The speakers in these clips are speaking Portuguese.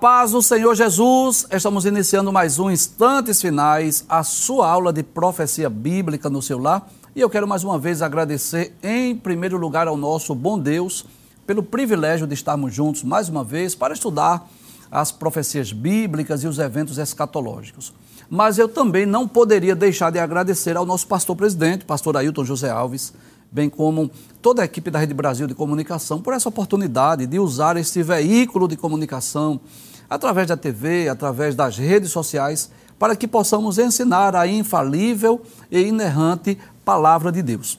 Paz do Senhor Jesus, estamos iniciando mais um Instantes Finais, a sua aula de profecia bíblica no seu lar. E eu quero mais uma vez agradecer, em primeiro lugar, ao nosso bom Deus, pelo privilégio de estarmos juntos mais uma vez para estudar as profecias bíblicas e os eventos escatológicos. Mas eu também não poderia deixar de agradecer ao nosso pastor presidente, pastor Ailton José Alves, bem como toda a equipe da Rede Brasil de Comunicação, por essa oportunidade de usar esse veículo de comunicação através da TV, através das redes sociais, para que possamos ensinar a infalível e inerrante palavra de Deus.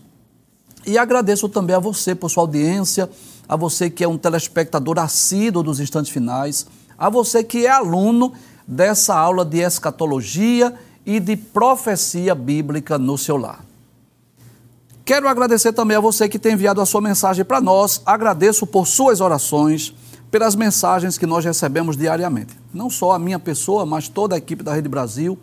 E agradeço também a você por sua audiência, a você que é um telespectador assíduo dos instantes finais, a você que é aluno dessa aula de escatologia e de profecia bíblica no seu lar. Quero agradecer também a você que tem enviado a sua mensagem para nós. Agradeço por suas orações, pelas mensagens que nós recebemos diariamente. Não só a minha pessoa, mas toda a equipe da Rede Brasil.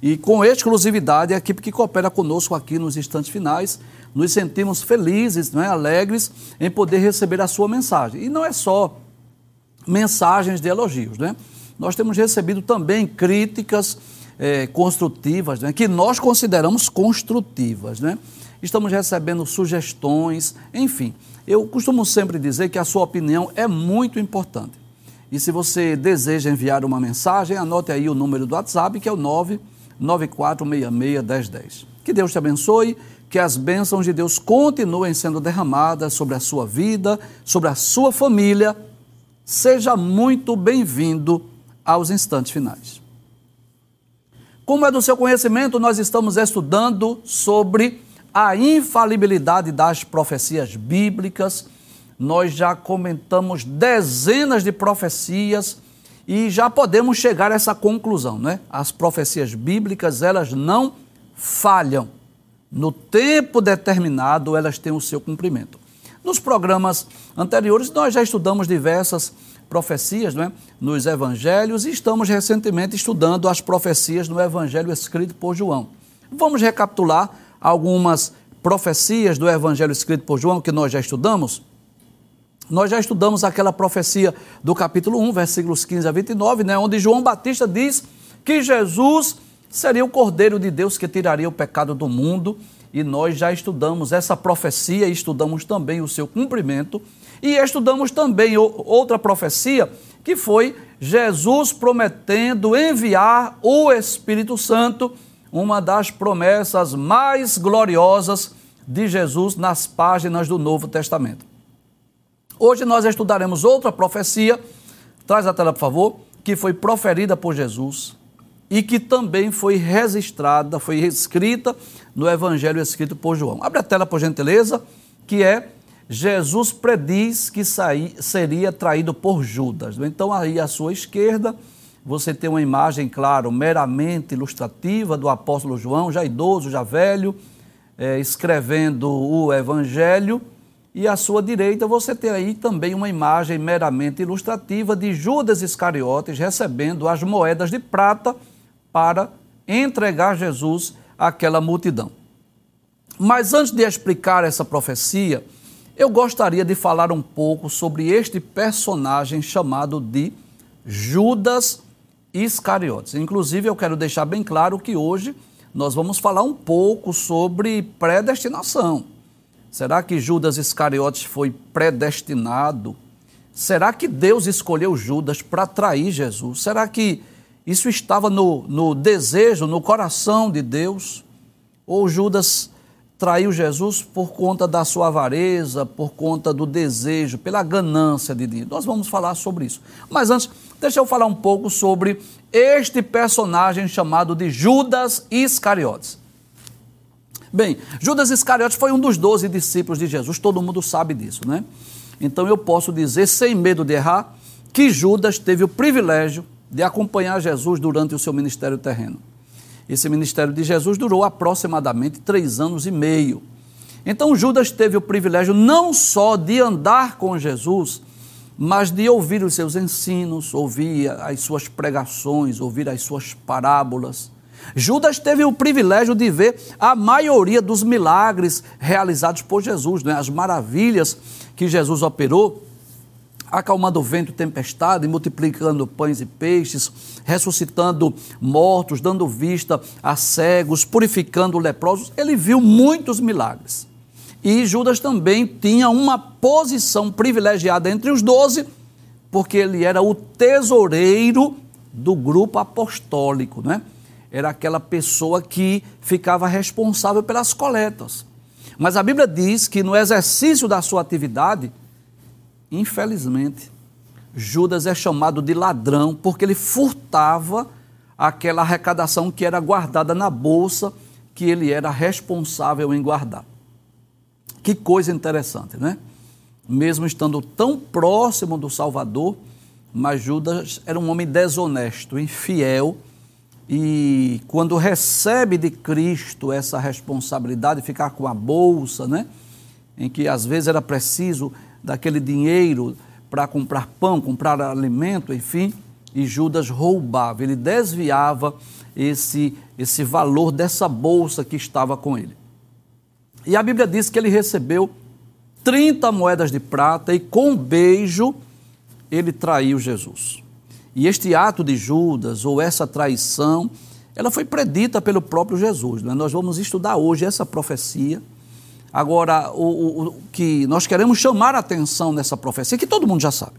E com exclusividade, a equipe que coopera conosco aqui nos instantes finais, nos sentimos felizes, não é, alegres em poder receber a sua mensagem. E não é só mensagens de elogios, né? Nós temos recebido também críticas é, construtivas, né, que nós consideramos construtivas, né? Estamos recebendo sugestões, enfim. Eu costumo sempre dizer que a sua opinião é muito importante. E se você deseja enviar uma mensagem, anote aí o número do WhatsApp, que é o 994661010. Que Deus te abençoe, que as bênçãos de Deus continuem sendo derramadas sobre a sua vida, sobre a sua família. Seja muito bem-vindo aos instantes finais. Como é do seu conhecimento, nós estamos estudando sobre a infalibilidade das profecias bíblicas. Nós já comentamos dezenas de profecias e já podemos chegar a essa conclusão, né? As profecias bíblicas, elas não falham. No tempo determinado, elas têm o seu cumprimento. Nos programas anteriores, nós já estudamos diversas profecias né, nos evangelhos e estamos recentemente estudando as profecias no evangelho escrito por João. Vamos recapitular algumas profecias do Evangelho escrito por João que nós já estudamos? Nós já estudamos aquela profecia do capítulo 1, versículos 15 a 29, né, onde João Batista diz que Jesus seria o Cordeiro de Deus que tiraria o pecado do mundo, e nós já estudamos essa profecia estudamos também o seu cumprimento, e estudamos também outra profecia que foi Jesus prometendo enviar o Espírito Santo uma das promessas mais gloriosas de Jesus nas páginas do Novo Testamento. Hoje nós estudaremos outra profecia, traz a tela por favor, que foi proferida por Jesus e que também foi registrada, foi escrita no Evangelho escrito por João. Abre a tela por gentileza, que é Jesus prediz que seria traído por Judas. Então aí à sua esquerda você tem uma imagem, claro, meramente ilustrativa do apóstolo João, já idoso, já velho, é, escrevendo o Evangelho. E à sua direita você tem aí também uma imagem meramente ilustrativa de Judas Iscariotes recebendo as moedas de prata para entregar Jesus àquela multidão. Mas antes de explicar essa profecia, eu gostaria de falar um pouco sobre este personagem chamado de Judas Iscariotes. Inclusive, eu quero deixar bem claro que hoje nós vamos falar um pouco sobre predestinação. Será que Judas Iscariotes foi predestinado? Será que Deus escolheu Judas para trair Jesus? Será que isso estava no, no desejo, no coração de Deus? Ou Judas traiu Jesus por conta da sua avareza, por conta do desejo, pela ganância de dinheiro. Nós vamos falar sobre isso. Mas antes, deixa eu falar um pouco sobre este personagem chamado de Judas Iscariotes. Bem, Judas Iscariotes foi um dos doze discípulos de Jesus, todo mundo sabe disso, né? Então eu posso dizer, sem medo de errar, que Judas teve o privilégio de acompanhar Jesus durante o seu ministério terreno. Esse ministério de Jesus durou aproximadamente três anos e meio. Então Judas teve o privilégio não só de andar com Jesus, mas de ouvir os seus ensinos, ouvir as suas pregações, ouvir as suas parábolas. Judas teve o privilégio de ver a maioria dos milagres realizados por Jesus, né? as maravilhas que Jesus operou acalmando o vento e tempestade, multiplicando pães e peixes, ressuscitando mortos, dando vista a cegos, purificando leprosos. Ele viu muitos milagres. E Judas também tinha uma posição privilegiada entre os doze, porque ele era o tesoureiro do grupo apostólico, né? Era aquela pessoa que ficava responsável pelas coletas. Mas a Bíblia diz que no exercício da sua atividade, infelizmente, Judas é chamado de ladrão porque ele furtava aquela arrecadação que era guardada na bolsa que ele era responsável em guardar. Que coisa interessante, né? Mesmo estando tão próximo do Salvador, mas Judas era um homem desonesto, infiel, e quando recebe de Cristo essa responsabilidade de ficar com a bolsa, né? Em que às vezes era preciso daquele dinheiro para comprar pão, comprar alimento, enfim, e Judas roubava, ele desviava esse, esse valor dessa bolsa que estava com ele. E a Bíblia diz que ele recebeu 30 moedas de prata e com um beijo ele traiu Jesus. E este ato de Judas, ou essa traição, ela foi predita pelo próprio Jesus. Né? Nós vamos estudar hoje essa profecia. Agora, o, o, o, que nós queremos chamar a atenção nessa profecia, que todo mundo já sabe.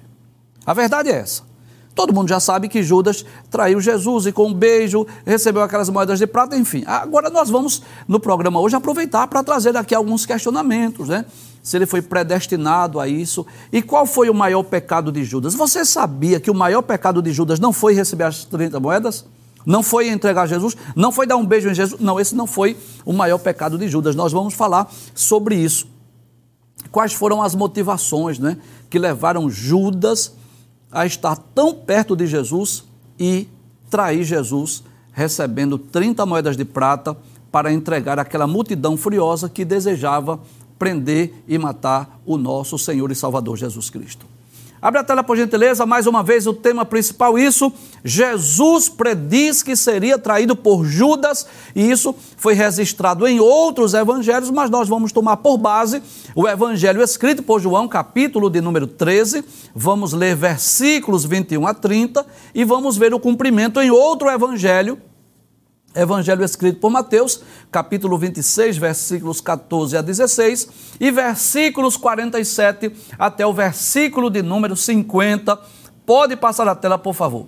A verdade é essa. Todo mundo já sabe que Judas traiu Jesus e com um beijo recebeu aquelas moedas de prata, enfim. Agora nós vamos, no programa hoje, aproveitar para trazer aqui alguns questionamentos, né? Se ele foi predestinado a isso. E qual foi o maior pecado de Judas? Você sabia que o maior pecado de Judas não foi receber as 30 moedas? Não foi entregar Jesus? Não foi dar um beijo em Jesus? Não, esse não foi o maior pecado de Judas. Nós vamos falar sobre isso. Quais foram as motivações né, que levaram Judas a estar tão perto de Jesus e trair Jesus, recebendo 30 moedas de prata para entregar aquela multidão furiosa que desejava prender e matar o nosso Senhor e Salvador Jesus Cristo. Abre a tela, por gentileza, mais uma vez o tema principal, isso. Jesus prediz que seria traído por Judas, e isso foi registrado em outros evangelhos, mas nós vamos tomar por base o evangelho escrito por João, capítulo de número 13. Vamos ler versículos 21 a 30 e vamos ver o cumprimento em outro evangelho, Evangelho escrito por Mateus, capítulo 26, versículos 14 a 16 e versículos 47 até o versículo de número 50. Pode passar a tela, por favor.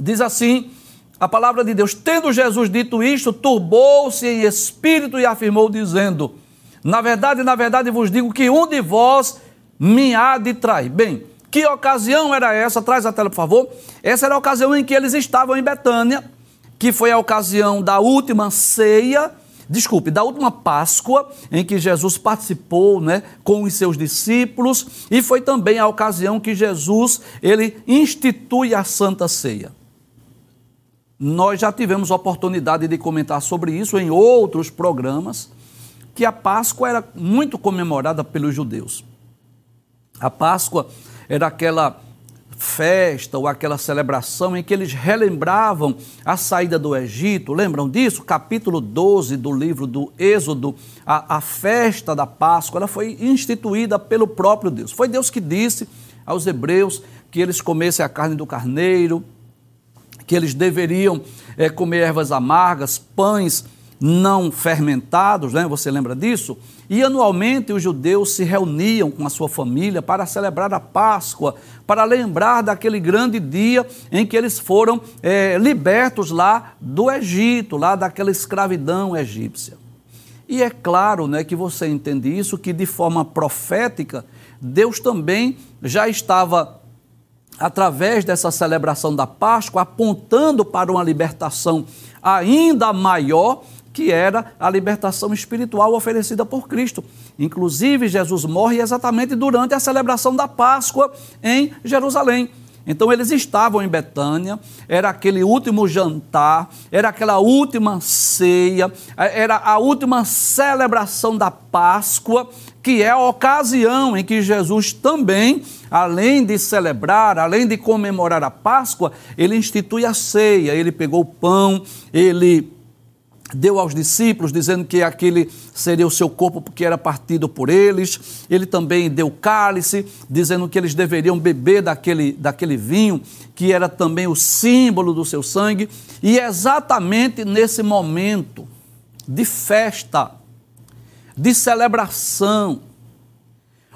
Diz assim a palavra de Deus: Tendo Jesus dito isto, turbou-se em espírito e afirmou, dizendo: Na verdade, na verdade vos digo que um de vós me há de trair. Bem, que ocasião era essa? Traz a tela, por favor. Essa era a ocasião em que eles estavam em Betânia que foi a ocasião da última ceia, desculpe, da última Páscoa, em que Jesus participou né, com os seus discípulos, e foi também a ocasião que Jesus ele institui a Santa Ceia. Nós já tivemos oportunidade de comentar sobre isso em outros programas, que a Páscoa era muito comemorada pelos judeus. A Páscoa era aquela festa ou aquela celebração em que eles relembravam a saída do Egito. Lembram disso? Capítulo 12 do livro do Êxodo, a, a festa da Páscoa, ela foi instituída pelo próprio Deus. Foi Deus que disse aos hebreus que eles comessem a carne do carneiro, que eles deveriam é, comer ervas amargas, pães não fermentados, né? você lembra disso? E anualmente os judeus se reuniam com a sua família para celebrar a Páscoa, para lembrar daquele grande dia em que eles foram é, libertos lá do Egito, lá daquela escravidão egípcia. E é claro né, que você entende isso, que de forma profética, Deus também já estava, através dessa celebração da Páscoa, apontando para uma libertação ainda maior que era a libertação espiritual oferecida por Cristo. Inclusive, Jesus morre exatamente durante a celebração da Páscoa em Jerusalém. Então eles estavam em Betânia, era aquele último jantar, era aquela última ceia, era a última celebração da Páscoa, que é a ocasião em que Jesus também, além de celebrar, além de comemorar a Páscoa, ele institui a ceia, ele pegou o pão, ele deu aos discípulos, dizendo que aquele seria o seu corpo porque era partido por eles. Ele também deu cálice, dizendo que eles deveriam beber daquele, daquele vinho, que era também o símbolo do seu sangue. E exatamente nesse momento de festa, de celebração,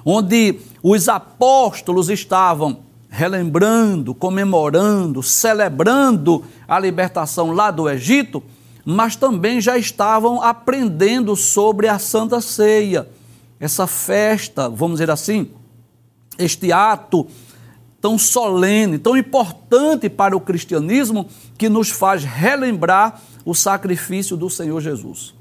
onde os apóstolos estavam relembrando, comemorando, celebrando a libertação lá do Egito, mas também já estavam aprendendo sobre a Santa Ceia, essa festa, vamos dizer assim, este ato tão solene, tão importante para o cristianismo, que nos faz relembrar o sacrifício do Senhor Jesus.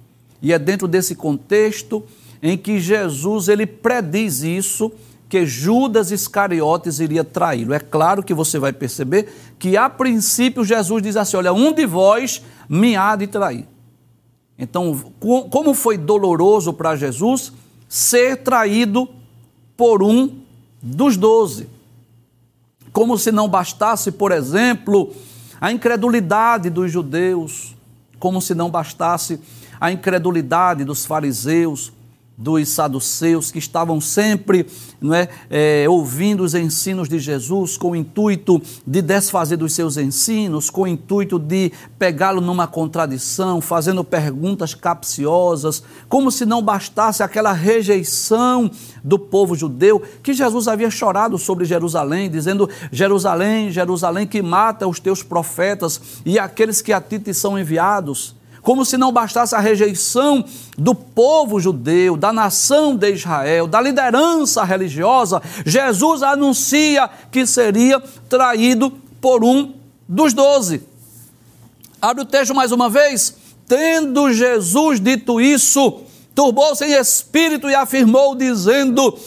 E é dentro desse contexto em que Jesus ele prediz isso que Judas Iscariotes iria traí-lo. É claro que você vai perceber que a princípio Jesus diz assim: "Olha, um de vós me há de trair". Então, como foi doloroso para Jesus ser traído por um dos doze. Como se não bastasse, por exemplo, a incredulidade dos judeus, como se não bastasse a incredulidade dos fariseus, dos saduceus que estavam sempre não é, é, ouvindo os ensinos de Jesus com o intuito de desfazer dos seus ensinos, com o intuito de pegá-lo numa contradição, fazendo perguntas capciosas, como se não bastasse aquela rejeição do povo judeu, que Jesus havia chorado sobre Jerusalém, dizendo: Jerusalém, Jerusalém, que mata os teus profetas e aqueles que a ti te são enviados como se não bastasse a rejeição do povo judeu, da nação de Israel, da liderança religiosa, Jesus anuncia que seria traído por um dos doze. Abre o texto mais uma vez. Tendo Jesus dito isso, turbou-se em espírito e afirmou, dizendo,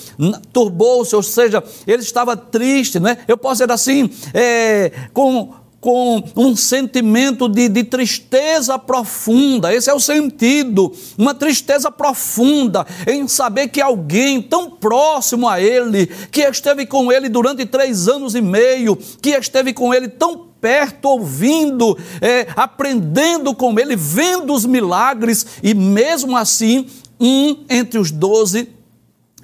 turbou-se, ou seja, ele estava triste, né? Eu posso dizer assim, é, com com um sentimento de, de, tristeza profunda, esse é o sentido, uma tristeza profunda em saber que alguém tão próximo a ele, que esteve com ele durante três anos e meio, que esteve com ele tão perto, ouvindo, é, aprendendo com ele, vendo os milagres, e mesmo assim, um entre os doze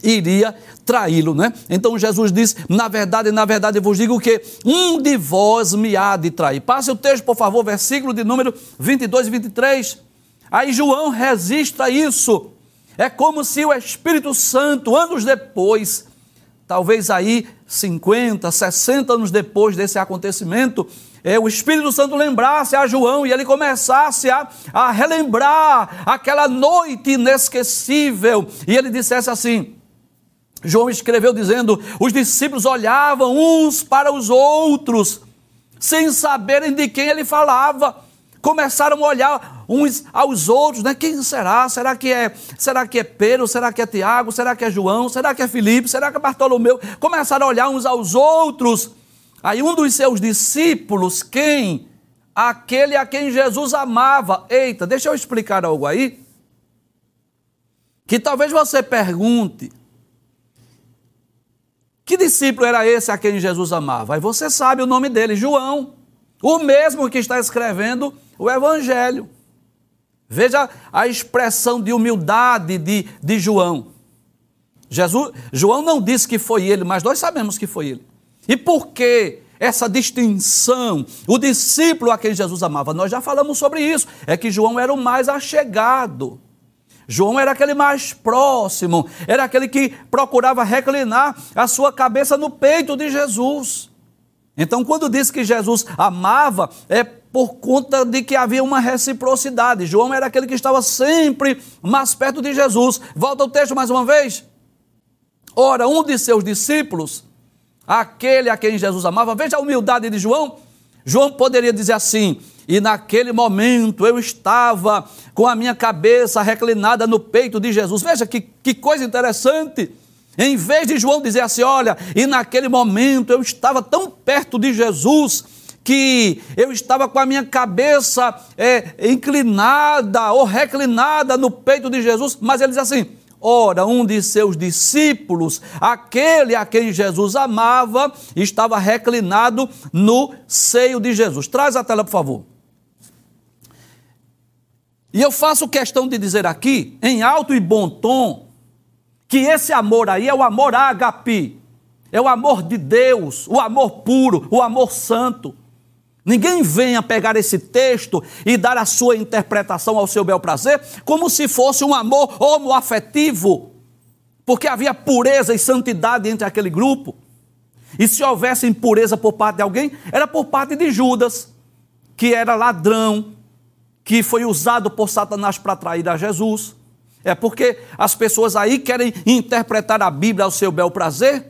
iria traí-lo, né? Então Jesus diz: Na verdade, na verdade, eu vos digo que um de vós me há de trair. Passe o texto, por favor, versículo de número 22 e 23. Aí João registra isso. É como se o Espírito Santo, anos depois, talvez aí 50, 60 anos depois desse acontecimento, é, o Espírito Santo lembrasse a João e ele começasse a, a relembrar aquela noite inesquecível, e ele dissesse assim: João escreveu dizendo: os discípulos olhavam uns para os outros, sem saberem de quem ele falava. Começaram a olhar uns aos outros, né? Quem será? Será que é, será que é Pedro? Será que é Tiago? Será que é João? Será que é Filipe? Será que é Bartolomeu? Começaram a olhar uns aos outros. Aí um dos seus discípulos, quem? Aquele a quem Jesus amava. Eita, deixa eu explicar algo aí. Que talvez você pergunte: que discípulo era esse a quem Jesus amava? Aí você sabe o nome dele, João, o mesmo que está escrevendo o Evangelho. Veja a expressão de humildade de, de João. Jesus, João não disse que foi ele, mas nós sabemos que foi ele. E por que essa distinção? O discípulo a quem Jesus amava, nós já falamos sobre isso. É que João era o mais achegado. João era aquele mais próximo, era aquele que procurava reclinar a sua cabeça no peito de Jesus. Então, quando diz que Jesus amava, é por conta de que havia uma reciprocidade. João era aquele que estava sempre mais perto de Jesus. Volta o texto mais uma vez. Ora, um de seus discípulos, aquele a quem Jesus amava, veja a humildade de João. João poderia dizer assim: e naquele momento eu estava com a minha cabeça reclinada no peito de Jesus. Veja que, que coisa interessante. Em vez de João dizer assim: olha, e naquele momento eu estava tão perto de Jesus que eu estava com a minha cabeça é, inclinada ou reclinada no peito de Jesus, mas ele diz assim: Ora, um de seus discípulos, aquele a quem Jesus amava, estava reclinado no seio de Jesus. Traz a tela, por favor. E eu faço questão de dizer aqui, em alto e bom tom, que esse amor aí é o amor agape, é o amor de Deus, o amor puro, o amor santo. Ninguém venha pegar esse texto e dar a sua interpretação ao seu bel prazer, como se fosse um amor homoafetivo, porque havia pureza e santidade entre aquele grupo. E se houvesse impureza por parte de alguém, era por parte de Judas, que era ladrão, que foi usado por Satanás para trair a Jesus. É porque as pessoas aí querem interpretar a Bíblia ao seu bel prazer,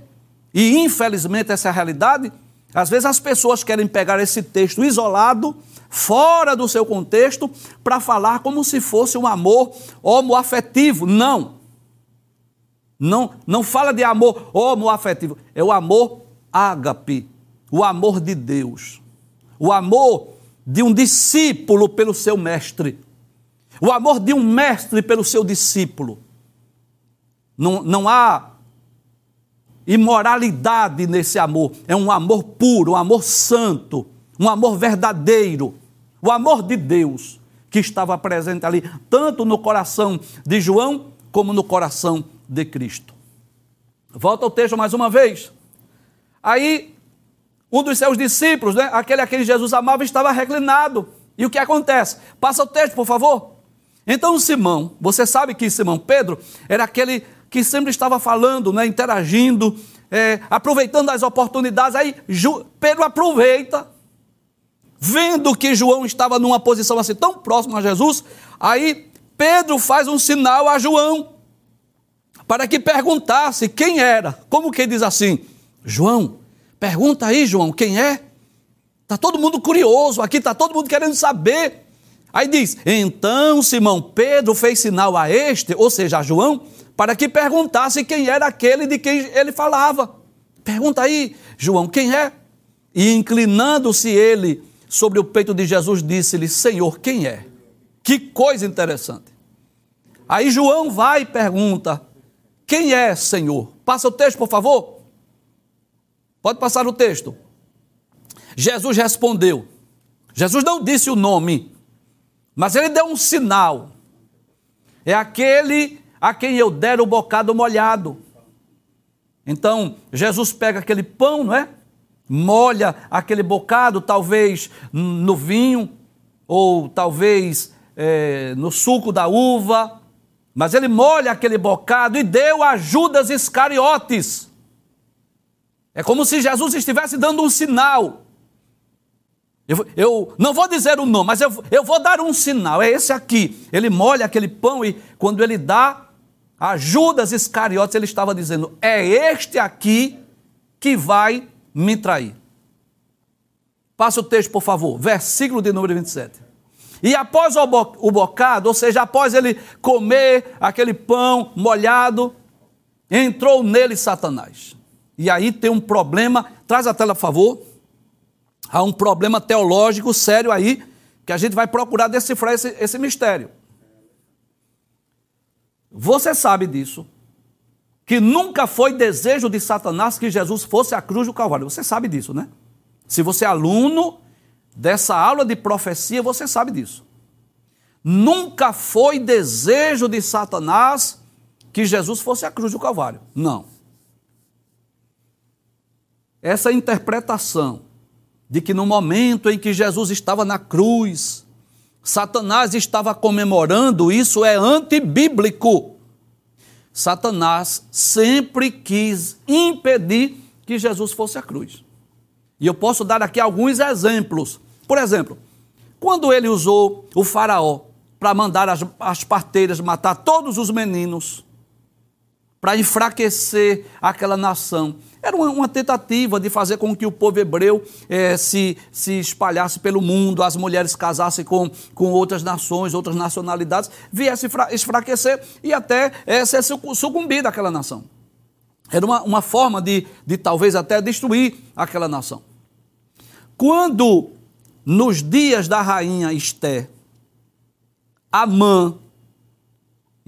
e infelizmente essa é a realidade. Às vezes as pessoas querem pegar esse texto isolado, fora do seu contexto, para falar como se fosse um amor homoafetivo. Não. Não, não fala de amor homoafetivo, é o amor ágape, o amor de Deus. O amor de um discípulo pelo seu mestre. O amor de um mestre pelo seu discípulo. Não, não há imoralidade nesse amor. É um amor puro, um amor santo, um amor verdadeiro. O amor de Deus que estava presente ali, tanto no coração de João como no coração de Cristo. Volta ao texto mais uma vez. Aí, um dos seus discípulos, né, aquele a quem Jesus amava, estava reclinado. E o que acontece? Passa o texto, por favor. Então Simão, você sabe que Simão Pedro era aquele que sempre estava falando, né, interagindo, é, aproveitando as oportunidades. Aí Pedro aproveita, vendo que João estava numa posição assim tão próxima a Jesus, aí Pedro faz um sinal a João para que perguntasse quem era. Como que diz assim? João, pergunta aí, João, quem é? Está todo mundo curioso aqui, está todo mundo querendo saber. Aí diz: Então Simão Pedro fez sinal a este, ou seja, a João, para que perguntasse quem era aquele de quem ele falava. Pergunta aí, João, quem é? E inclinando-se ele sobre o peito de Jesus, disse-lhe: Senhor, quem é? Que coisa interessante. Aí João vai e pergunta: Quem é, Senhor? Passa o texto, por favor. Pode passar o texto. Jesus respondeu. Jesus não disse o nome, mas ele deu um sinal. É aquele a quem eu der o bocado molhado. Então, Jesus pega aquele pão, não é? Molha aquele bocado, talvez no vinho, ou talvez é, no suco da uva, mas ele molha aquele bocado e deu a Judas Iscariotes. É como se Jesus estivesse dando um sinal. Eu, eu, não vou dizer o nome, mas eu, eu vou dar um sinal. É esse aqui. Ele molha aquele pão e quando ele dá, a Judas Iscariotes, ele estava dizendo: é este aqui que vai me trair. Passa o texto, por favor, versículo de número 27. E após o bocado, ou seja, após ele comer aquele pão molhado, entrou nele Satanás. E aí tem um problema, traz a tela, por favor. Há um problema teológico sério aí, que a gente vai procurar decifrar esse, esse mistério. Você sabe disso. Que nunca foi desejo de Satanás que Jesus fosse à cruz do Calvário. Você sabe disso, né? Se você é aluno dessa aula de profecia, você sabe disso. Nunca foi desejo de Satanás que Jesus fosse à cruz do Calvário. Não. Essa interpretação de que no momento em que Jesus estava na cruz, Satanás estava comemorando, isso é antibíblico. Satanás sempre quis impedir que Jesus fosse à cruz. E eu posso dar aqui alguns exemplos. Por exemplo, quando ele usou o faraó para mandar as, as parteiras matar todos os meninos, para enfraquecer aquela nação, era uma, uma, tentativa de fazer com que o povo hebreu eh, se, se espalhasse pelo mundo, as mulheres casassem com, com outras nações, outras nacionalidades, viesse enfraquecer e até eh, ser sucumbida aquela nação. Era uma, uma forma de, de talvez até destruir aquela nação. Quando, nos dias da rainha Esté, Amã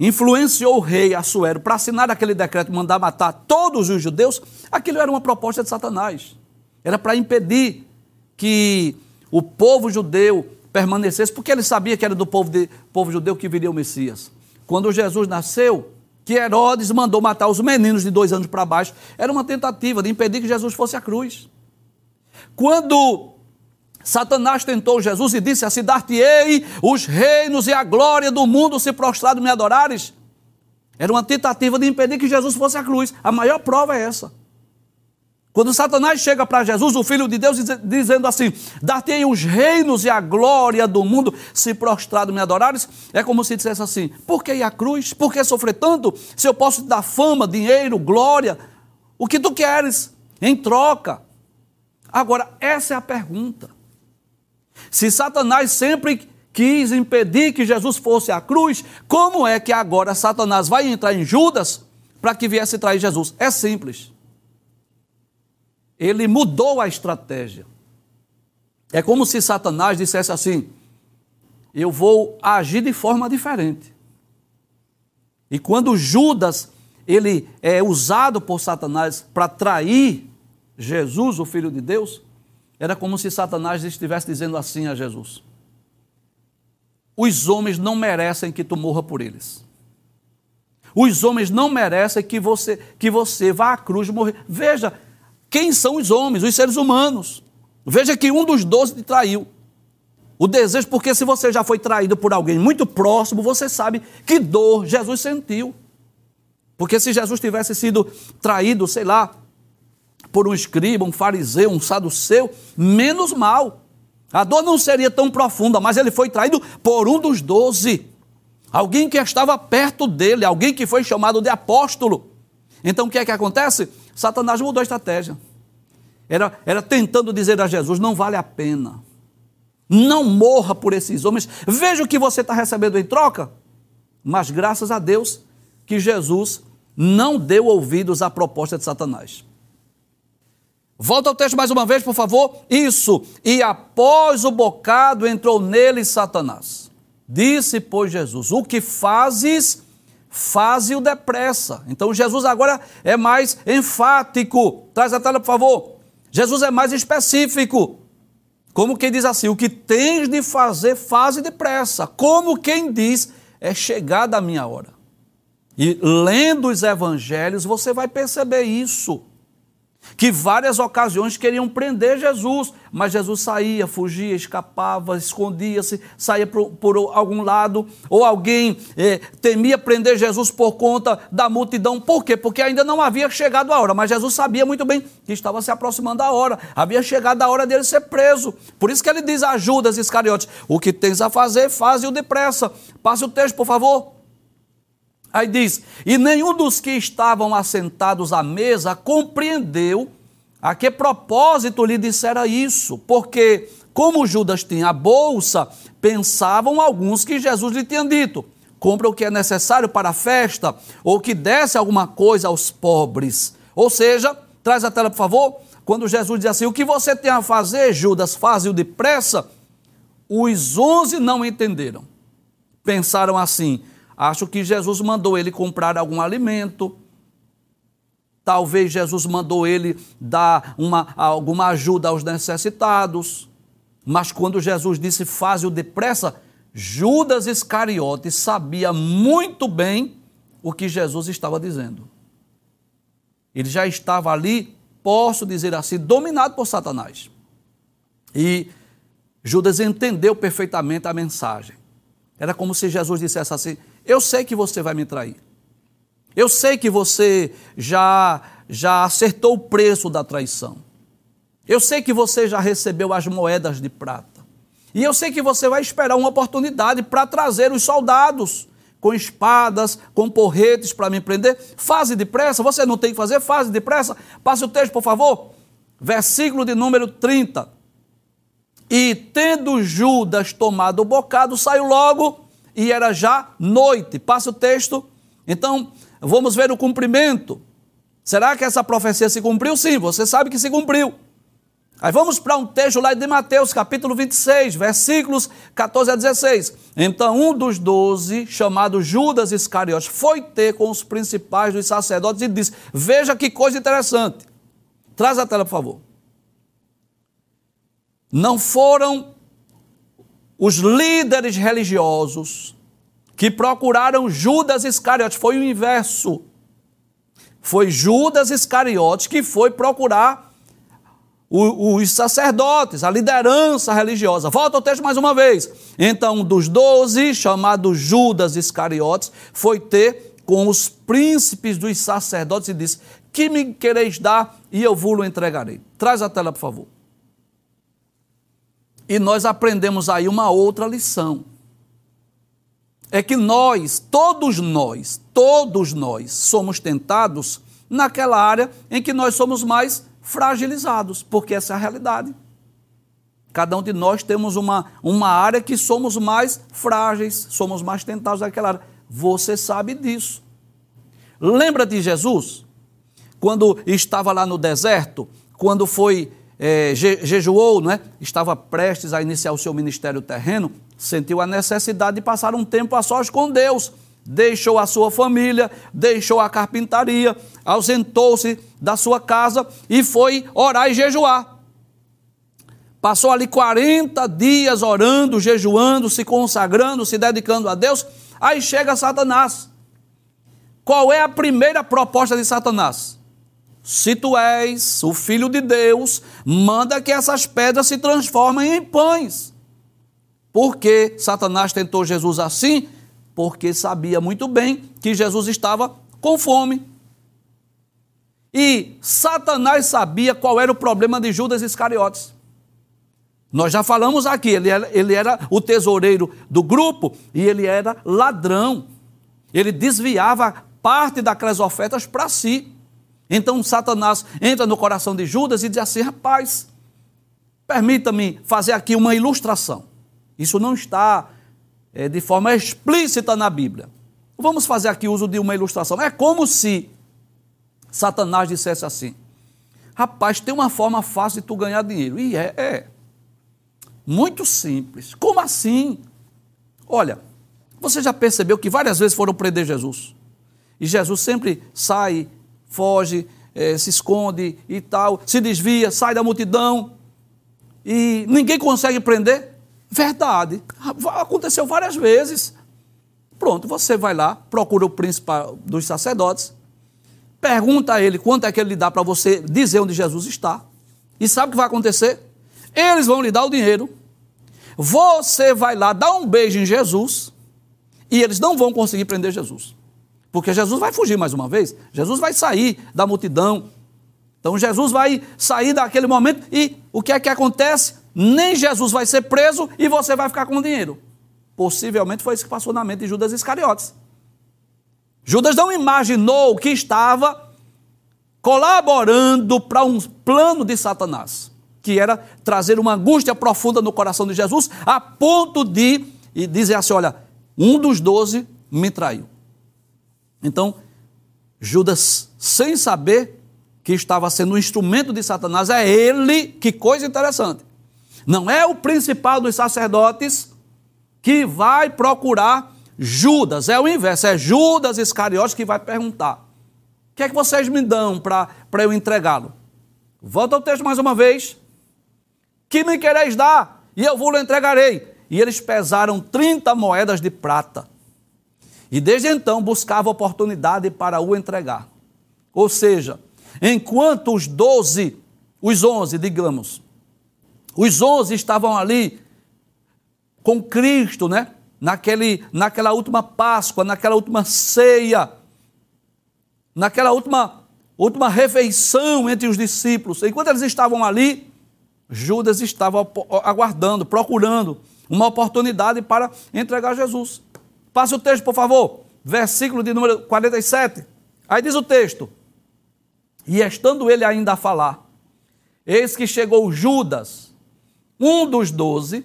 influenciou o rei Assuero para assinar aquele decreto, mandar matar todos os judeus, aquilo era uma proposta de Satanás. Era para impedir que o povo judeu permanecesse, porque ele sabia que era do povo, de, povo judeu que viria o Messias. Quando Jesus nasceu, que Herodes mandou matar os meninos de dois anos para baixo, era uma tentativa de impedir que Jesus fosse à cruz. Quando Satanás tentou Jesus e disse assim: Dar-te-ei os reinos e a glória do mundo se prostrado me adorares. Era uma tentativa de impedir que Jesus fosse à cruz. A maior prova é essa. Quando Satanás chega para Jesus, o Filho de Deus, dizendo assim: Dar-te-ei os reinos e a glória do mundo, se prostrado me adorares, é como se dissesse assim: Por que ir à cruz? Por que sofrer tanto? Se eu posso te dar fama, dinheiro, glória, o que tu queres em troca? Agora, essa é a pergunta. Se Satanás sempre quis impedir que Jesus fosse à cruz, como é que agora Satanás vai entrar em Judas para que viesse trair Jesus? É simples. Ele mudou a estratégia. É como se Satanás dissesse assim: eu vou agir de forma diferente. E quando Judas ele é usado por Satanás para trair Jesus, o Filho de Deus, era como se Satanás estivesse dizendo assim a Jesus: Os homens não merecem que tu morra por eles. Os homens não merecem que você que você vá à cruz morrer. Veja, quem são os homens, os seres humanos? Veja que um dos doze te traiu. O desejo, porque se você já foi traído por alguém muito próximo, você sabe que dor Jesus sentiu. Porque se Jesus tivesse sido traído, sei lá, por um escriba, um fariseu, um saduceu, menos mal. A dor não seria tão profunda, mas ele foi traído por um dos doze. Alguém que estava perto dele, alguém que foi chamado de apóstolo. Então o que é que acontece? Satanás mudou a estratégia. Era, era tentando dizer a Jesus: não vale a pena. Não morra por esses homens. Veja o que você está recebendo em troca. Mas graças a Deus que Jesus não deu ouvidos à proposta de Satanás. Volta ao texto mais uma vez, por favor. Isso. E após o bocado entrou nele Satanás. Disse, pois, Jesus: O que fazes, faze-o depressa. Então, Jesus agora é mais enfático. Traz a tela, por favor. Jesus é mais específico. Como quem diz assim: O que tens de fazer, faze depressa. Como quem diz: É chegada a minha hora. E lendo os evangelhos, você vai perceber isso que várias ocasiões queriam prender Jesus, mas Jesus saía, fugia, escapava, escondia-se, saía por, por, algum lado, ou alguém eh, temia prender Jesus por conta da multidão. Por quê? Porque ainda não havia chegado a hora, mas Jesus sabia muito bem que estava se aproximando a hora, havia chegado a hora dele ser preso. Por isso que ele diz a Judas Iscariotes: O que tens a fazer, faze-o depressa. Passe o texto, por favor. Aí diz: E nenhum dos que estavam assentados à mesa compreendeu a que propósito lhe dissera isso, porque, como Judas tinha a bolsa, pensavam alguns que Jesus lhe tinha dito: compra o que é necessário para a festa, ou que desse alguma coisa aos pobres. Ou seja, traz a tela, por favor. Quando Jesus diz assim: O que você tem a fazer, Judas, faze-o depressa. Os onze não entenderam. Pensaram assim: Acho que Jesus mandou ele comprar algum alimento. Talvez Jesus mandou ele dar uma, alguma ajuda aos necessitados. Mas quando Jesus disse faze-o depressa, Judas Iscariote sabia muito bem o que Jesus estava dizendo. Ele já estava ali, posso dizer assim, dominado por Satanás. E Judas entendeu perfeitamente a mensagem. Era como se Jesus dissesse assim: eu sei que você vai me trair. Eu sei que você já já acertou o preço da traição. Eu sei que você já recebeu as moedas de prata. E eu sei que você vai esperar uma oportunidade para trazer os soldados com espadas, com porretes para me prender. Faze depressa, você não tem que fazer, faze depressa. Passe o texto, por favor. Versículo de número 30. E tendo Judas tomado o bocado, saiu logo e era já noite. Passa o texto. Então, vamos ver o cumprimento. Será que essa profecia se cumpriu? Sim, você sabe que se cumpriu. Aí vamos para um texto lá de Mateus, capítulo 26, versículos 14 a 16. Então, um dos doze, chamado Judas Iscariotes, foi ter com os principais dos sacerdotes e disse: Veja que coisa interessante. Traz a tela, por favor. Não foram os líderes religiosos que procuraram Judas Iscariotes, foi o inverso. Foi Judas Iscariotes que foi procurar os sacerdotes, a liderança religiosa. Volta ao texto mais uma vez. Então, dos doze, chamado Judas Iscariotes, foi ter com os príncipes dos sacerdotes e disse: Que me quereis dar e eu vos entregarei. Traz a tela, por favor. E nós aprendemos aí uma outra lição. É que nós, todos nós, todos nós somos tentados naquela área em que nós somos mais fragilizados, porque essa é a realidade. Cada um de nós temos uma, uma área que somos mais frágeis, somos mais tentados naquela área. Você sabe disso. Lembra de Jesus? Quando estava lá no deserto, quando foi é, je, jejuou, né? estava prestes a iniciar o seu ministério terreno, sentiu a necessidade de passar um tempo a sós com Deus. Deixou a sua família, deixou a carpintaria, ausentou-se da sua casa e foi orar e jejuar. Passou ali 40 dias orando, jejuando, se consagrando, se dedicando a Deus. Aí chega Satanás. Qual é a primeira proposta de Satanás? Se tu és o filho de Deus, manda que essas pedras se transformem em pães. Por que Satanás tentou Jesus assim? Porque sabia muito bem que Jesus estava com fome. E Satanás sabia qual era o problema de Judas Iscariotes. Nós já falamos aqui, ele era, ele era o tesoureiro do grupo e ele era ladrão. Ele desviava parte daquelas ofertas para si. Então Satanás entra no coração de Judas e diz assim: rapaz, permita-me fazer aqui uma ilustração. Isso não está é, de forma explícita na Bíblia. Vamos fazer aqui uso de uma ilustração. É como se Satanás dissesse assim: rapaz, tem uma forma fácil de tu ganhar dinheiro. E é, é. Muito simples. Como assim? Olha, você já percebeu que várias vezes foram prender Jesus? E Jesus sempre sai foge, é, se esconde e tal, se desvia, sai da multidão e ninguém consegue prender? Verdade. Aconteceu várias vezes. Pronto, você vai lá, procura o príncipe dos sacerdotes, pergunta a ele quanto é que ele lhe dá para você dizer onde Jesus está. E sabe o que vai acontecer? Eles vão lhe dar o dinheiro. Você vai lá dar um beijo em Jesus e eles não vão conseguir prender Jesus. Porque Jesus vai fugir mais uma vez, Jesus vai sair da multidão. Então Jesus vai sair daquele momento e o que é que acontece? Nem Jesus vai ser preso e você vai ficar com o dinheiro. Possivelmente foi isso que passou na mente de Judas Iscariotes. Judas não imaginou que estava colaborando para um plano de Satanás, que era trazer uma angústia profunda no coração de Jesus, a ponto de dizer assim: olha, um dos doze me traiu. Então, Judas, sem saber que estava sendo um instrumento de Satanás, é ele, que coisa interessante. Não é o principal dos sacerdotes que vai procurar Judas, é o inverso, é Judas Iscariotes que vai perguntar: o que é que vocês me dão para eu entregá-lo? Volta ao texto mais uma vez. Que me quereis dar? E eu vos entregarei. E eles pesaram 30 moedas de prata. E desde então buscava oportunidade para o entregar. Ou seja, enquanto os doze, os onze, digamos, os onze estavam ali com Cristo, né? Naquele, naquela última Páscoa, naquela última ceia, naquela última, última refeição entre os discípulos. Enquanto eles estavam ali, Judas estava aguardando, procurando uma oportunidade para entregar Jesus. Passe o texto, por favor. Versículo de número 47. Aí diz o texto: E estando ele ainda a falar, eis que chegou Judas, um dos doze,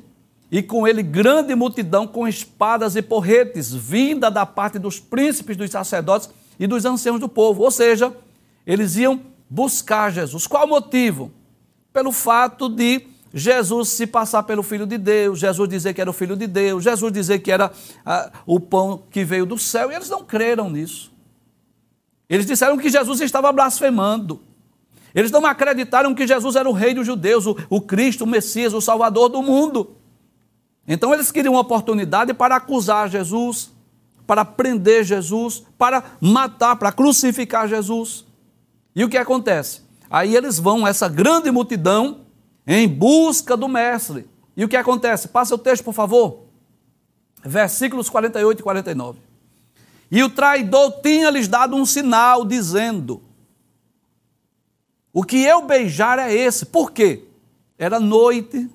e com ele grande multidão com espadas e porretes, vinda da parte dos príncipes, dos sacerdotes e dos anciãos do povo. Ou seja, eles iam buscar Jesus. Qual o motivo? Pelo fato de Jesus se passar pelo Filho de Deus, Jesus dizer que era o Filho de Deus, Jesus dizer que era ah, o pão que veio do céu, e eles não creram nisso. Eles disseram que Jesus estava blasfemando. Eles não acreditaram que Jesus era o rei dos judeus, o, o Cristo, o Messias, o Salvador do mundo. Então eles queriam uma oportunidade para acusar Jesus, para prender Jesus, para matar, para crucificar Jesus. E o que acontece? Aí eles vão, essa grande multidão, em busca do Mestre. E o que acontece? Passa o texto, por favor. Versículos 48 e 49. E o traidor tinha lhes dado um sinal, dizendo: O que eu beijar é esse. Por quê? Era noite,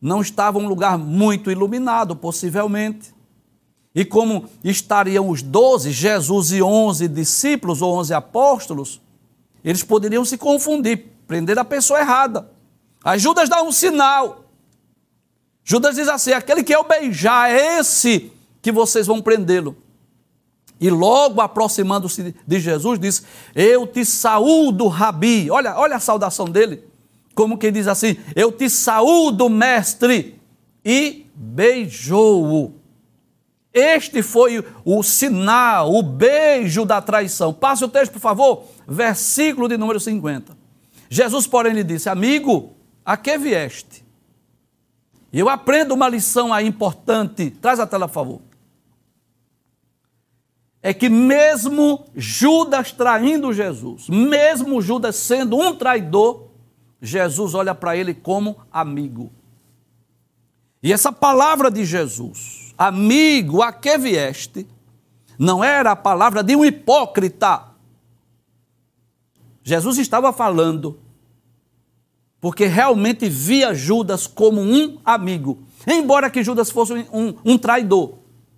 não estava um lugar muito iluminado, possivelmente. E como estariam os doze, Jesus e onze discípulos ou onze apóstolos, eles poderiam se confundir, prender a pessoa errada. Aí Judas dá um sinal. Judas diz assim: aquele que eu beijar é esse que vocês vão prendê-lo. E logo aproximando-se de Jesus, diz: Eu te saúdo, Rabi. Olha, olha a saudação dele como quem diz assim: Eu te saúdo, mestre, e beijou-o. Este foi o sinal, o beijo da traição. Passe o texto, por favor, versículo de número 50. Jesus, porém, lhe disse: Amigo, a que vieste? E eu aprendo uma lição aí importante. Traz a tela, por favor. É que mesmo Judas traindo Jesus, mesmo Judas sendo um traidor, Jesus olha para ele como amigo. E essa palavra de Jesus, amigo, a que vieste, não era a palavra de um hipócrita. Jesus estava falando, porque realmente via Judas como um amigo, embora que Judas fosse um, um traidor,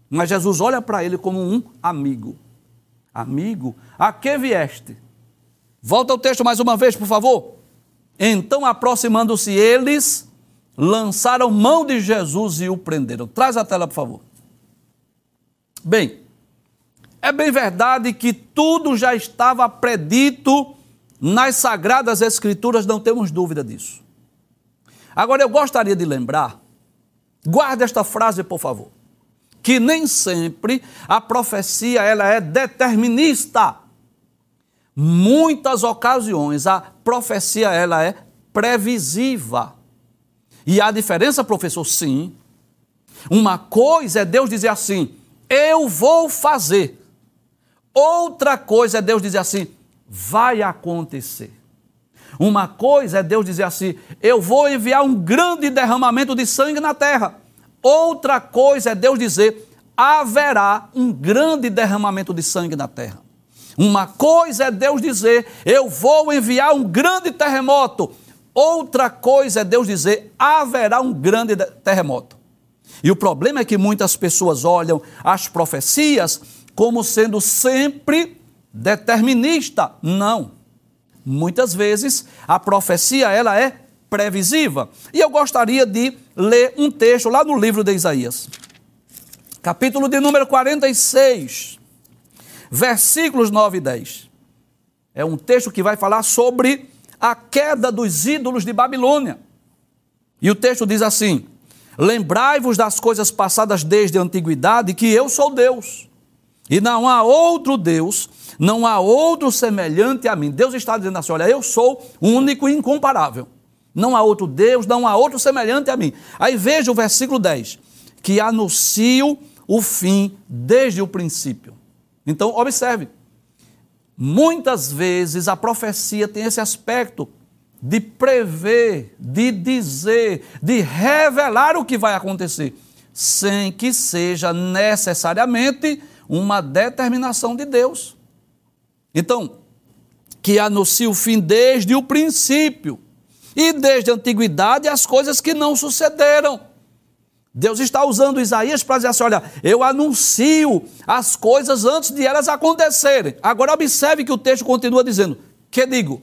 mas Jesus olha para ele como um amigo. Amigo, a que vieste? Volta ao texto mais uma vez, por favor. Então, aproximando-se eles, lançaram mão de Jesus e o prenderam. Traz a tela, por favor. Bem, é bem verdade que tudo já estava predito nas Sagradas Escrituras, não temos dúvida disso. Agora, eu gostaria de lembrar, guarde esta frase, por favor, que nem sempre a profecia ela é determinista. Muitas ocasiões a profecia ela é previsiva. E há diferença, professor? Sim. Uma coisa é Deus dizer assim: eu vou fazer. Outra coisa é Deus dizer assim: vai acontecer. Uma coisa é Deus dizer assim: eu vou enviar um grande derramamento de sangue na terra. Outra coisa é Deus dizer: haverá um grande derramamento de sangue na terra. Uma coisa é Deus dizer: Eu vou enviar um grande terremoto. Outra coisa é Deus dizer: haverá um grande terremoto. E o problema é que muitas pessoas olham as profecias como sendo sempre determinista. Não. Muitas vezes a profecia ela é previsiva. E eu gostaria de ler um texto lá no livro de Isaías. Capítulo de número 46 versículos 9 e 10. É um texto que vai falar sobre a queda dos ídolos de Babilônia. E o texto diz assim: Lembrai-vos das coisas passadas desde a antiguidade, que eu sou Deus, e não há outro Deus, não há outro semelhante a mim. Deus está dizendo assim: olha, eu sou único e incomparável. Não há outro Deus, não há outro semelhante a mim. Aí veja o versículo 10: que anuncio o fim desde o princípio. Então, observe. Muitas vezes a profecia tem esse aspecto de prever, de dizer, de revelar o que vai acontecer, sem que seja necessariamente uma determinação de Deus. Então, que anuncia o fim desde o princípio e desde a antiguidade as coisas que não sucederam Deus está usando Isaías para dizer assim: olha, eu anuncio as coisas antes de elas acontecerem. Agora, observe que o texto continua dizendo: que digo?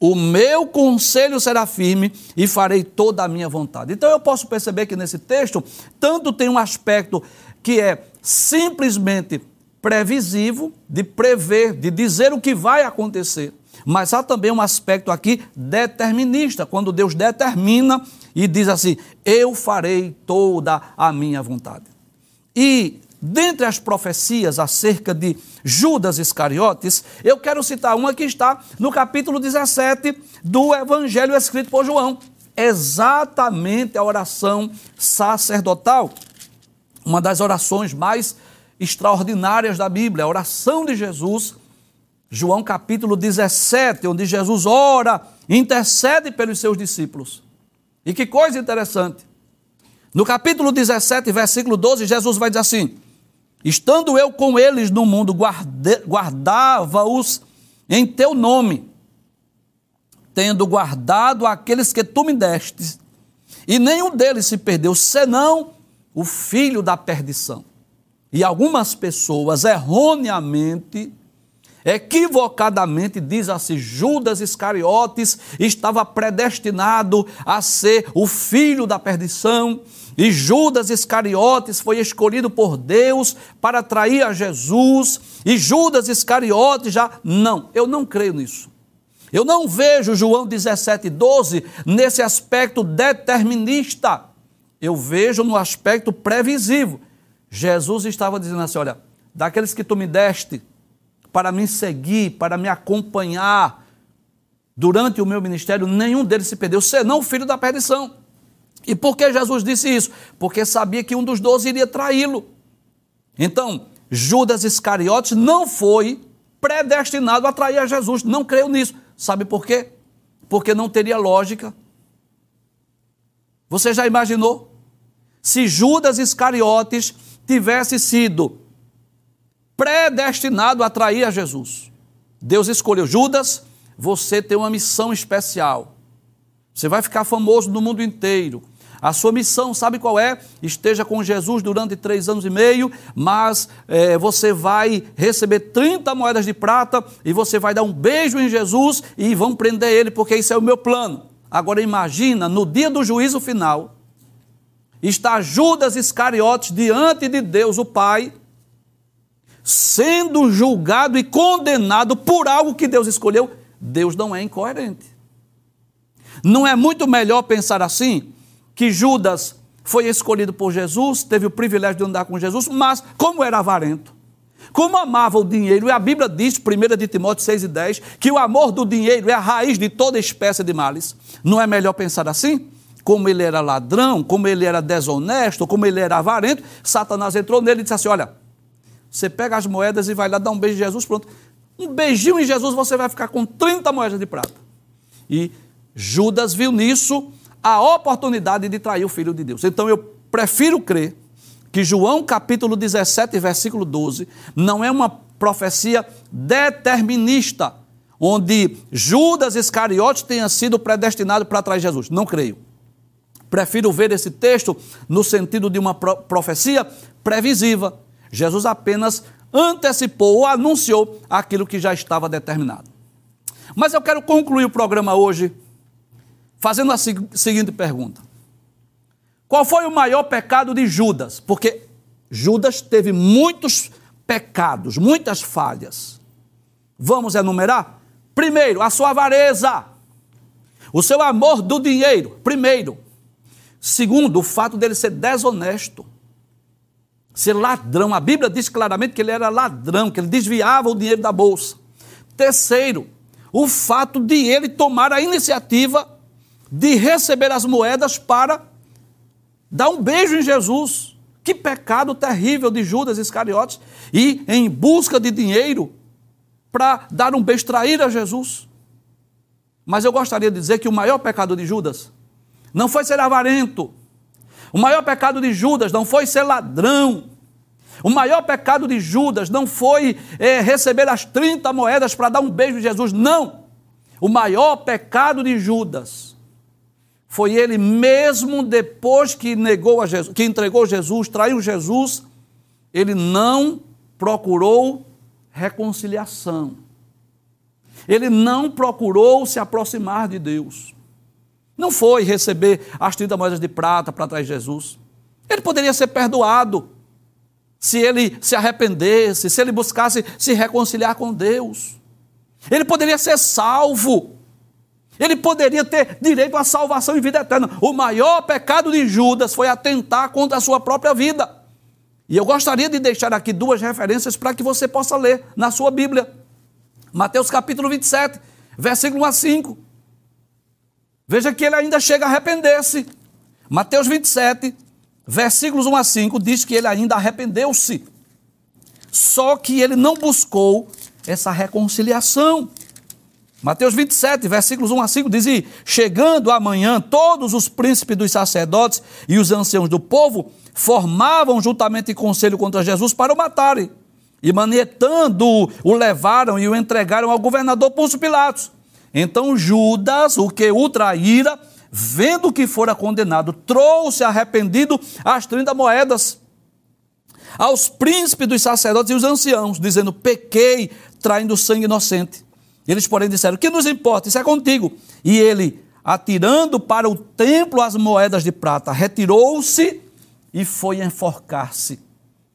O meu conselho será firme e farei toda a minha vontade. Então eu posso perceber que nesse texto, tanto tem um aspecto que é simplesmente previsivo, de prever, de dizer o que vai acontecer, mas há também um aspecto aqui determinista, quando Deus determina e diz assim: Eu farei toda a minha vontade. E dentre as profecias acerca de Judas Iscariotes, eu quero citar uma que está no capítulo 17 do Evangelho escrito por João. exatamente a oração sacerdotal. Uma das orações mais extraordinárias da Bíblia, a oração de Jesus, João capítulo 17, onde Jesus ora, intercede pelos seus discípulos. E que coisa interessante. No capítulo 17, versículo 12, Jesus vai dizer assim: Estando eu com eles no mundo, guardava-os em teu nome, tendo guardado aqueles que tu me destes, e nenhum deles se perdeu, senão o filho da perdição. E algumas pessoas erroneamente, equivocadamente, diz assim: Judas Iscariotes estava predestinado a ser o filho da perdição, e Judas Iscariotes foi escolhido por Deus para trair a Jesus, e Judas Iscariotes já. Não, eu não creio nisso. Eu não vejo João 17, 12 nesse aspecto determinista. Eu vejo no aspecto previsivo. Jesus estava dizendo assim: olha, daqueles que tu me deste para me seguir, para me acompanhar durante o meu ministério, nenhum deles se perdeu, senão o filho da perdição. E por que Jesus disse isso? Porque sabia que um dos doze iria traí-lo. Então, Judas Iscariotes não foi predestinado a trair a Jesus, não creio nisso. Sabe por quê? Porque não teria lógica. Você já imaginou? Se Judas Iscariotes tivesse sido predestinado a trair a Jesus, Deus escolheu Judas, você tem uma missão especial. Você vai ficar famoso no mundo inteiro. A sua missão, sabe qual é? Esteja com Jesus durante três anos e meio, mas é, você vai receber 30 moedas de prata e você vai dar um beijo em Jesus e vão prender ele, porque isso é o meu plano. Agora imagina, no dia do juízo final, está Judas Iscariotes diante de Deus, o Pai, sendo julgado e condenado por algo que Deus escolheu. Deus não é incoerente. Não é muito melhor pensar assim? Que Judas foi escolhido por Jesus, teve o privilégio de andar com Jesus, mas como era avarento, como amava o dinheiro, e a Bíblia diz, 1 de Timóteo 6 e 10, que o amor do dinheiro é a raiz de toda espécie de males. Não é melhor pensar assim? Como ele era ladrão, como ele era desonesto, como ele era avarento, Satanás entrou nele e disse assim: Olha, você pega as moedas e vai lá dar um beijo em Jesus, pronto. Um beijinho em Jesus, você vai ficar com 30 moedas de prata. E Judas viu nisso a oportunidade de trair o Filho de Deus. Então eu prefiro crer que João capítulo 17, versículo 12, não é uma profecia determinista, onde Judas Iscariote tenha sido predestinado para trair Jesus. Não creio. Prefiro ver esse texto no sentido de uma profecia previsiva. Jesus apenas antecipou ou anunciou aquilo que já estava determinado. Mas eu quero concluir o programa hoje fazendo a seguinte pergunta: Qual foi o maior pecado de Judas? Porque Judas teve muitos pecados, muitas falhas. Vamos enumerar? Primeiro, a sua avareza, o seu amor do dinheiro. Primeiro. Segundo, o fato dele ser desonesto, ser ladrão. A Bíblia diz claramente que ele era ladrão, que ele desviava o dinheiro da bolsa. Terceiro, o fato de ele tomar a iniciativa de receber as moedas para dar um beijo em Jesus. Que pecado terrível de Judas Iscariotes e em busca de dinheiro para dar um beijo, trair a Jesus. Mas eu gostaria de dizer que o maior pecado de Judas não foi ser avarento. O maior pecado de Judas não foi ser ladrão. O maior pecado de Judas não foi é, receber as 30 moedas para dar um beijo em Jesus. Não. O maior pecado de Judas foi ele mesmo depois que negou a Jesus, que entregou Jesus, traiu Jesus, ele não procurou reconciliação. Ele não procurou se aproximar de Deus. Não foi receber as 30 moedas de prata para trás de Jesus. Ele poderia ser perdoado se ele se arrependesse, se ele buscasse se reconciliar com Deus. Ele poderia ser salvo ele poderia ter direito à salvação e vida eterna. O maior pecado de Judas foi atentar contra a sua própria vida. E eu gostaria de deixar aqui duas referências para que você possa ler na sua Bíblia. Mateus capítulo 27, versículo 1 a 5. Veja que ele ainda chega a arrepender-se. Mateus 27, versículos 1 a 5, diz que ele ainda arrependeu-se. Só que ele não buscou essa reconciliação. Mateus 27, versículos 1 a 5 diz: e, Chegando amanhã, todos os príncipes dos sacerdotes e os anciãos do povo formavam juntamente conselho contra Jesus para o matarem. E manietando-o, o levaram e o entregaram ao governador Púncio Pilatos. Então Judas, o que o traíra, vendo que fora condenado, trouxe arrependido as 30 moedas aos príncipes dos sacerdotes e os anciãos, dizendo: Pequei, traindo sangue inocente. Eles, porém, disseram: Que nos importa? Isso é contigo. E ele, atirando para o templo as moedas de prata, retirou-se e foi enforcar-se.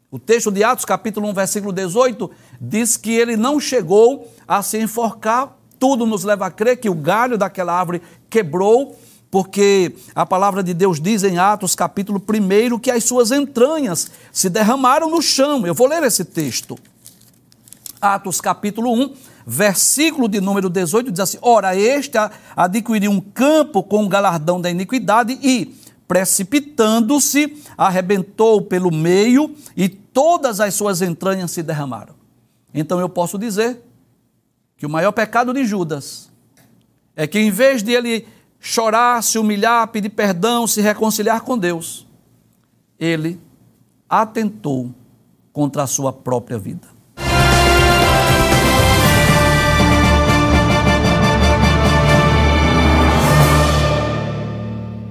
O texto de Atos, capítulo 1, versículo 18, diz que ele não chegou a se enforcar. Tudo nos leva a crer que o galho daquela árvore quebrou, porque a palavra de Deus diz em Atos, capítulo 1, que as suas entranhas se derramaram no chão. Eu vou ler esse texto. Atos, capítulo 1, versículo de número 18, diz assim: Ora, este adquiriu um campo com o galardão da iniquidade e precipitando-se, arrebentou pelo meio e todas as suas entranhas se derramaram. Então eu posso dizer que o maior pecado de Judas é que em vez de ele chorar, se humilhar, pedir perdão, se reconciliar com Deus, ele atentou contra a sua própria vida.